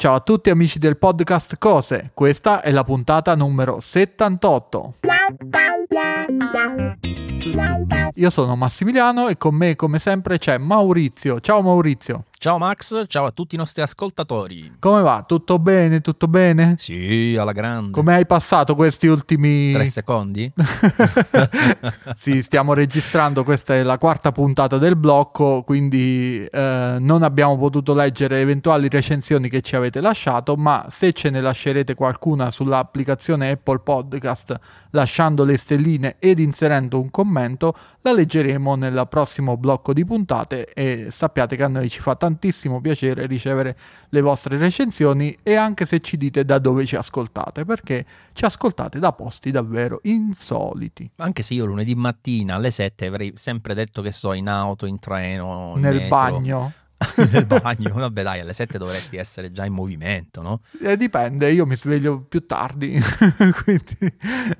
Ciao a tutti amici del podcast Cose, questa è la puntata numero 78. Io sono Massimiliano e con me come sempre c'è Maurizio. Ciao Maurizio. Ciao Max, ciao a tutti i nostri ascoltatori. Come va? Tutto bene? Tutto bene? Sì, alla grande. Come hai passato questi ultimi tre secondi? sì, stiamo registrando, questa è la quarta puntata del blocco, quindi eh, non abbiamo potuto leggere eventuali recensioni che ci avete lasciato, ma se ce ne lascerete qualcuna sull'applicazione Apple Podcast lasciando le stelline ed inserendo un commento, la leggeremo nel prossimo blocco di puntate e sappiate che a noi ci fa tanto tantissimo piacere ricevere le vostre recensioni e anche se ci dite da dove ci ascoltate, perché ci ascoltate da posti davvero insoliti. Anche se io lunedì mattina alle 7 avrei sempre detto che so in auto, in treno, nel metro. bagno. nel bagno. Vabbè, dai, alle 7 dovresti essere già in movimento, no? Eh, dipende, io mi sveglio più tardi, quindi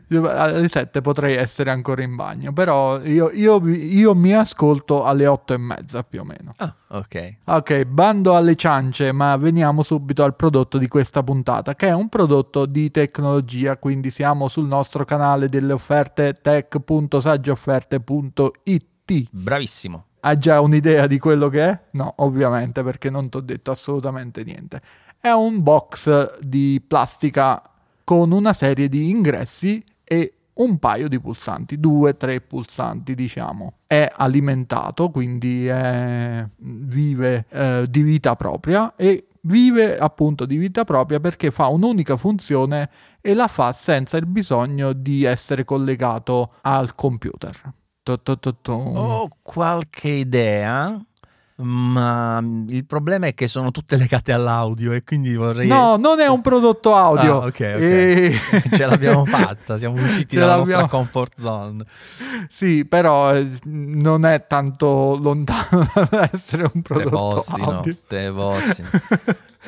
alle 7 potrei essere ancora in bagno, però io, io, io mi ascolto alle 8 e mezza più o meno. Ah, ok. Ok, bando alle ciance, ma veniamo subito al prodotto di questa puntata, che è un prodotto di tecnologia, quindi siamo sul nostro canale delle offerte tech.saggiofferte.it. Bravissimo. Ha già un'idea di quello che è? No, ovviamente, perché non ti ho detto assolutamente niente. È un box di plastica con una serie di ingressi e un paio di pulsanti, due, tre pulsanti diciamo. È alimentato, quindi è, vive eh, di vita propria e vive appunto di vita propria perché fa un'unica funzione e la fa senza il bisogno di essere collegato al computer. Ho qualche idea, ma il problema è che sono tutte legate all'audio e quindi vorrei... No, non è un prodotto audio. Ah, ok, ok. E... Ce l'abbiamo fatta, siamo usciti Ce dalla l'abbiamo... nostra comfort zone. Sì, però eh, non è tanto lontano da essere un prodotto te bossi, audio. No, te bossi.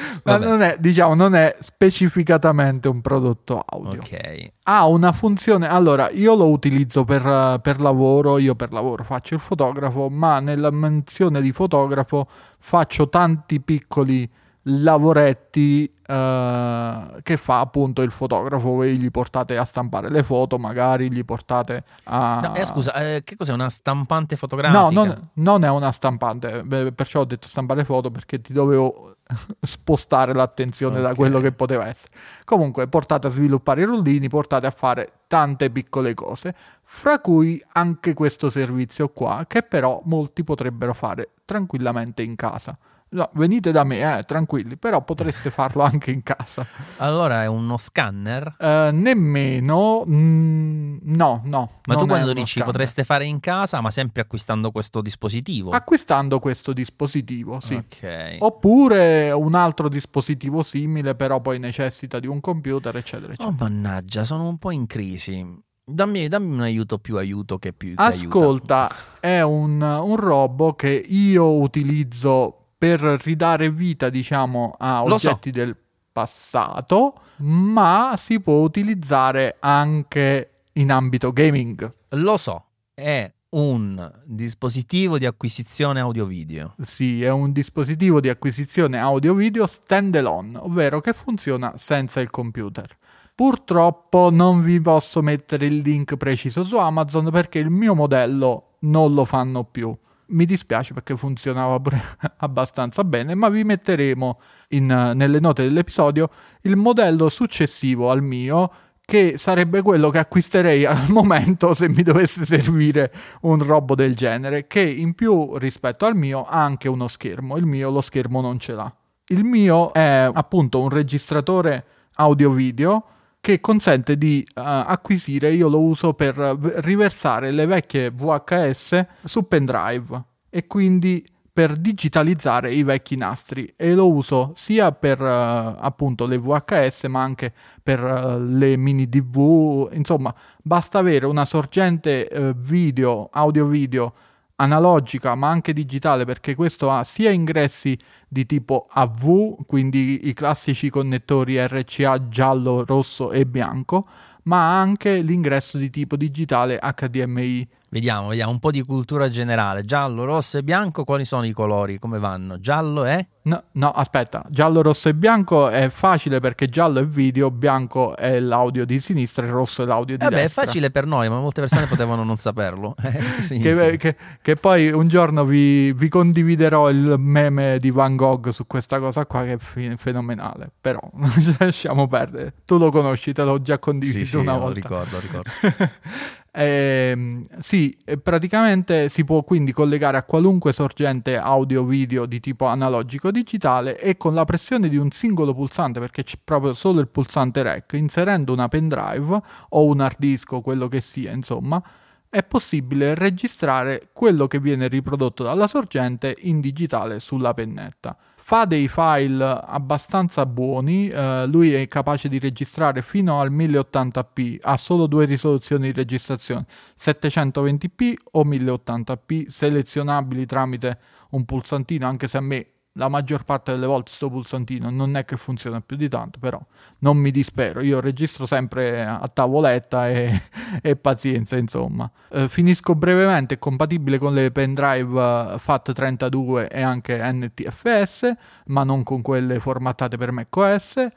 Ma non è, diciamo, non è specificatamente un prodotto audio. Ok. Ha una funzione. Allora, io lo utilizzo per, per lavoro. Io per lavoro faccio il fotografo, ma nella menzione di fotografo faccio tanti piccoli lavoretti uh, che fa appunto il fotografo voi gli portate a stampare le foto magari gli portate a no, eh, scusa eh, che cos'è una stampante fotografica? No non, non, è una stampante perciò ho detto stampare foto perché ti dovevo spostare l'attenzione okay. da quello che poteva essere. Comunque portate a sviluppare i rullini portate a fare tante piccole cose fra cui anche questo servizio qua che però molti potrebbero fare tranquillamente in casa No, venite da me, eh, tranquilli, però potreste farlo anche in casa. Allora è uno scanner? Uh, nemmeno, mm, no, no. Ma tu quando dici scanner. potreste fare in casa, ma sempre acquistando questo dispositivo? Acquistando questo dispositivo, sì. Ok. Oppure un altro dispositivo simile, però poi necessita di un computer, eccetera, eccetera. Oh, mannaggia, sono un po' in crisi. Dammi, dammi, un aiuto più aiuto che più. Ascolta, è un, un robo che io utilizzo per ridare vita, diciamo, a oggetti so. del passato, ma si può utilizzare anche in ambito gaming. Lo so, è un dispositivo di acquisizione audio-video. Sì, è un dispositivo di acquisizione audio-video standalone, ovvero che funziona senza il computer. Purtroppo non vi posso mettere il link preciso su Amazon perché il mio modello non lo fanno più mi dispiace perché funzionava abbastanza bene, ma vi metteremo in, nelle note dell'episodio il modello successivo al mio che sarebbe quello che acquisterei al momento se mi dovesse servire un robot del genere, che in più rispetto al mio ha anche uno schermo, il mio lo schermo non ce l'ha. Il mio è appunto un registratore audio-video che consente di uh, acquisire, io lo uso per riversare le vecchie VHS su pendrive e quindi per digitalizzare i vecchi nastri. E lo uso sia per uh, appunto le VHS ma anche per uh, le mini DV, insomma basta avere una sorgente video, audio video analogica ma anche digitale perché questo ha sia ingressi di tipo AV, quindi i classici connettori RCA giallo, rosso e bianco, ma anche l'ingresso di tipo digitale HDMI. Vediamo, vediamo un po' di cultura generale. Giallo, rosso e bianco, quali sono i colori? Come vanno? Giallo e? No, no, aspetta, giallo, rosso e bianco è facile perché giallo è video, bianco è l'audio di sinistra e rosso è l'audio di Vabbè, destra. è facile per noi, ma molte persone potevano non saperlo. Eh, che, che, che, poi un giorno vi, vi, condividerò il meme di Van Gogh su questa cosa qua che è fenomenale, però lasciamo perdere. Tu lo conosci, te l'ho già condiviso sì, una sì, volta. ricordo, ricordo. Eh, sì, praticamente si può quindi collegare a qualunque sorgente audio-video di tipo analogico digitale e con la pressione di un singolo pulsante, perché c'è proprio solo il pulsante REC, inserendo una pendrive o un hard disk o quello che sia, insomma, è possibile registrare quello che viene riprodotto dalla sorgente in digitale sulla pennetta. Fa dei file abbastanza buoni, eh, lui è capace di registrare fino al 1080p, ha solo due risoluzioni di registrazione, 720p o 1080p, selezionabili tramite un pulsantino, anche se a me la maggior parte delle volte sto pulsantino non è che funziona più di tanto, però non mi dispero, io registro sempre a tavoletta e, e pazienza, insomma. Eh, finisco brevemente, è compatibile con le pendrive FAT32 e anche NTFS, ma non con quelle formattate per macOS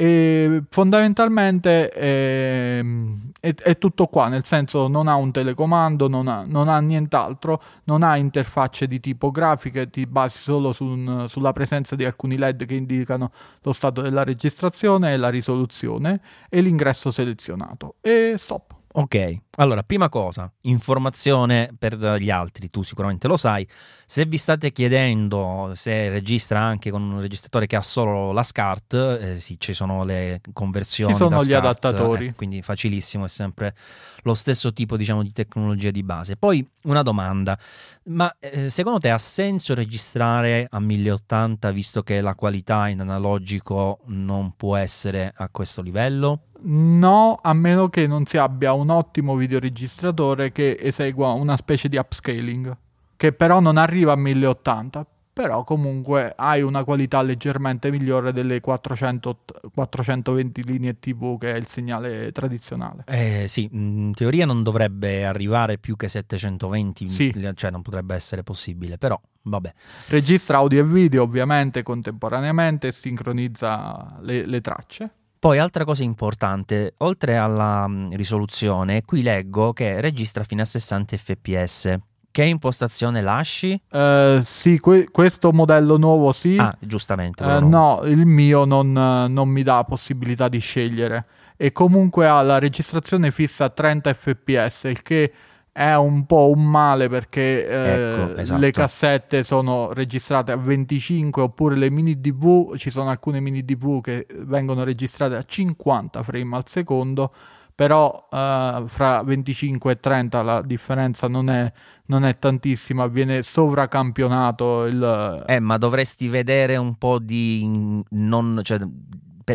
e fondamentalmente è, ehm, è, è, tutto qua, nel senso non ha un telecomando, non ha, non ha nient'altro, non ha interfacce di tipo grafiche, ti basi solo su un, sulla presenza di alcuni LED che indicano lo stato della registrazione, la risoluzione e l'ingresso selezionato. E stop. Ok, allora, prima cosa, informazione per gli altri, tu sicuramente lo sai, se vi state chiedendo se registra anche con un registratore che ha solo la SCART, eh, sì, ci sono le conversioni. Ci sono gli SCART, adattatori. Eh, quindi facilissimo, è sempre lo stesso tipo diciamo, di tecnologia di base. Poi una domanda, ma eh, secondo te ha senso registrare a 1080 visto che la qualità in analogico non può essere a questo livello? No, a meno che non si abbia un ottimo videoregistratore che esegua una specie di upscaling che però non arriva a 1080, però comunque hai una qualità leggermente migliore delle 400, 420 linee TV che è il segnale tradizionale. Eh, sì, in teoria non dovrebbe arrivare più che 720, sì. cioè non potrebbe essere possibile, però vabbè. Registra audio e video ovviamente contemporaneamente e sincronizza le, le tracce. Poi altra cosa importante, oltre alla risoluzione, qui leggo che registra fino a 60 fps. Che impostazione lasci? Uh, sì, que- questo modello nuovo sì. Ah, giustamente. Uh, no, il mio non, non, mi dà possibilità di scegliere. E comunque ha la registrazione fissa a 30 fps, il che è un po' un male perché eh, ecco, esatto. le cassette sono registrate a 25 oppure le mini DV, ci sono alcune mini DV che vengono registrate a 50 frame al secondo però uh, fra 25 e 30 la differenza non è, non è tantissima, viene sovracampionato il... Eh, ma dovresti vedere un po' di... Non, cioè,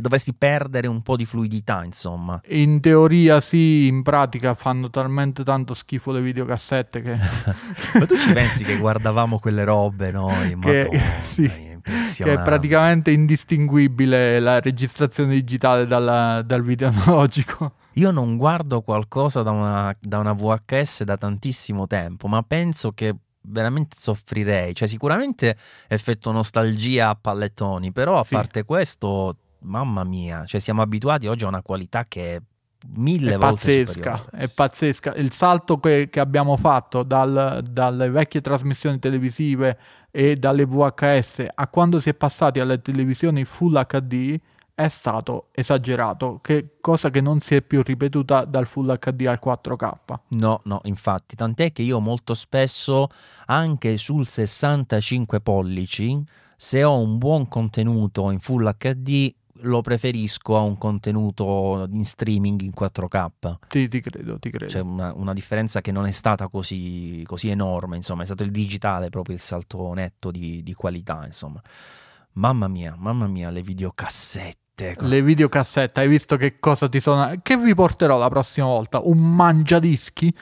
dovresti perdere un po' di fluidità, insomma. In teoria sì, in pratica fanno talmente tanto schifo le videocassette che... ma tu ci pensi che guardavamo quelle robe noi? Che, Madonna, sì, che è praticamente indistinguibile la registrazione digitale dalla, dal video analogico. Io non guardo qualcosa da una, da una VHS da tantissimo tempo, ma penso che veramente soffrirei. Cioè, sicuramente effetto nostalgia a pallettoni, però a sì. parte questo, mamma mia, cioè siamo abituati oggi a una qualità che è mille è volte pazzesca, è pazzesca. Il salto che, che abbiamo fatto dal, dalle vecchie trasmissioni televisive e dalle VHS a quando si è passati alle televisioni Full HD è stato esagerato, che cosa che non si è più ripetuta dal Full HD al 4K. No, no, infatti, tant'è che io molto spesso anche sul 65 pollici, se ho un buon contenuto in Full HD, lo preferisco a un contenuto in streaming in 4K. Sì, ti credo, ti credo. C'è una, una differenza che non è stata così, così, enorme, insomma, è stato il digitale proprio il salto netto di, di qualità, insomma. Mamma mia, mamma mia, le videocassette Teco. Le videocassette, hai visto che cosa ti sono. Che vi porterò la prossima volta? Un mangiadischi?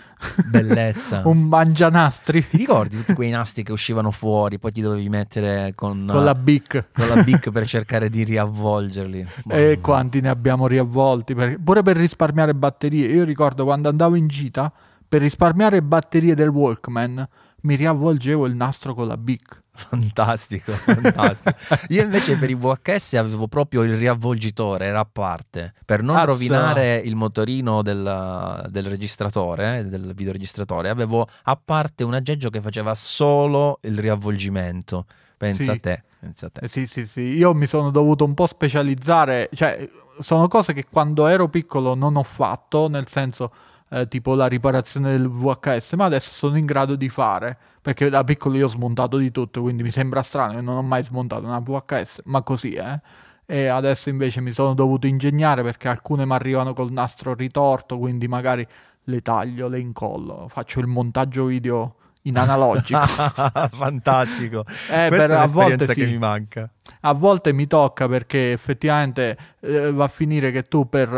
Bellezza. un mangianastri? Ti ricordi tutti quei nastri che uscivano fuori, poi ti dovevi mettere con, con la bic. Con la bic per cercare di riavvolgerli. e quanti ne abbiamo riavvolti? Per... Pure per risparmiare batterie. Io ricordo quando andavo in gita per risparmiare batterie del Walkman mi riavvolgevo il nastro con la Bic. Fantastico, fantastico. Io invece per i VHS avevo proprio il riavvolgitore, era a parte, per non Azza. rovinare il motorino del, del registratore, del videoregistratore, avevo a parte un aggeggio che faceva solo il riavvolgimento. Pensa sì. a te. Pensa a te. Eh, sì, sì, sì. Io mi sono dovuto un po' specializzare, cioè sono cose che quando ero piccolo non ho fatto, nel senso eh, tipo la riparazione del VHS, ma adesso sono in grado di fare, perché da piccolo io ho smontato di tutto, quindi mi sembra strano che non ho mai smontato una VHS, ma così. Eh? E adesso invece mi sono dovuto ingegnare perché alcune mi arrivano col nastro ritorto, quindi magari le taglio, le incollo, faccio il montaggio video in analogico. Fantastico. Eh, Questa è un'esperienza sì. che mi manca. A volte mi tocca perché effettivamente eh, va a finire che tu per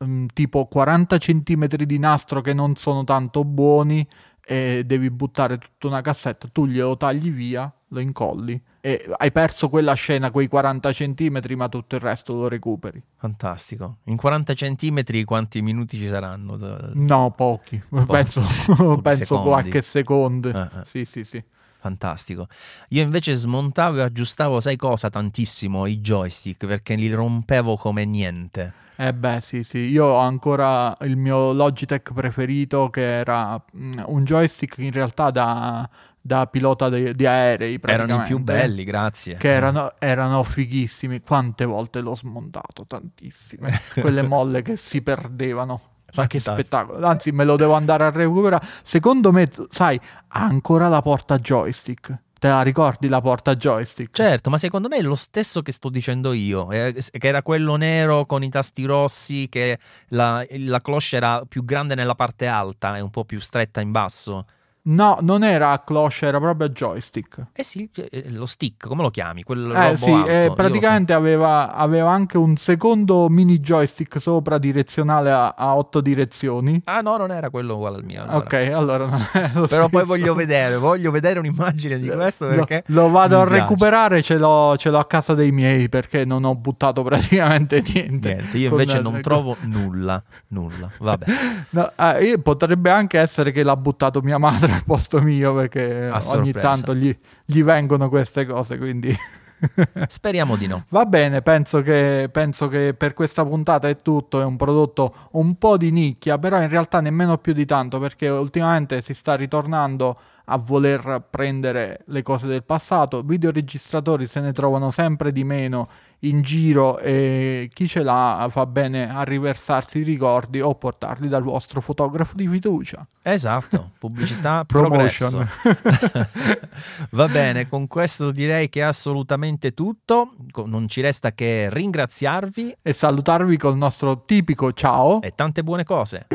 eh, tipo 40 cm di nastro che non sono tanto buoni e devi buttare tutta una cassetta, tu glielo tagli via, lo incolli e hai perso quella scena, quei 40 cm, ma tutto il resto lo recuperi. Fantastico. In 40 cm quanti minuti ci saranno? No, pochi. pochi. Penso, pochi penso qualche secondo. Eh, eh. Sì, sì, sì. Fantastico. Io invece smontavo e aggiustavo, sai cosa, tantissimo i joystick perché li rompevo come niente. Eh beh, sì, sì, io ho ancora il mio Logitech preferito che era mm, un joystick in realtà da, da pilota di, di aerei. Erano i più belli, grazie. Che erano, erano, fighissimi. Quante volte l'ho smontato? Tantissime. Quelle molle che si perdevano. Ma che spettacolo. Anzi, me lo devo andare a recuperare. Secondo me, sai, ha ancora la porta joystick. Te la ricordi la porta joystick? Certo, ma secondo me è lo stesso che sto dicendo io, eh, che era quello nero con i tasti rossi, che la, la cloche era più grande nella parte alta e un po' più stretta in basso. No, non era a cloche, era proprio a joystick. Eh sì, eh, lo stick, come lo chiami? Quello eh sì, eh, praticamente aveva, aveva, anche un secondo mini joystick sopra direzionale a, a, otto direzioni. Ah no, non era quello uguale al mio. Allora. Ok, allora non è lo Però stesso. poi voglio vedere, voglio vedere un'immagine di questo perché... Lo, lo vado a piace. recuperare, ce l'ho, ce l'ho, a casa dei miei perché non ho buttato praticamente niente. Niente, io invece non trovo nulla, nulla, vabbè. No, eh, potrebbe anche essere che l'ha buttato mia madre al posto mio perché ogni tanto gli, gli vengono queste cose, quindi... Speriamo di no. Va bene, penso che, penso che, per questa puntata è tutto. È un prodotto un po' di nicchia, però in realtà nemmeno più di tanto perché ultimamente si sta ritornando a voler prendere le cose del passato. Videoregistratori se ne trovano sempre di meno in giro e chi ce l'ha fa bene a riversarsi i ricordi o portarli dal vostro fotografo di fiducia. Esatto, pubblicità promotion. Va bene, con questo direi che è assolutamente tutto. Non ci resta che ringraziarvi e salutarvi col nostro tipico ciao e tante buone cose.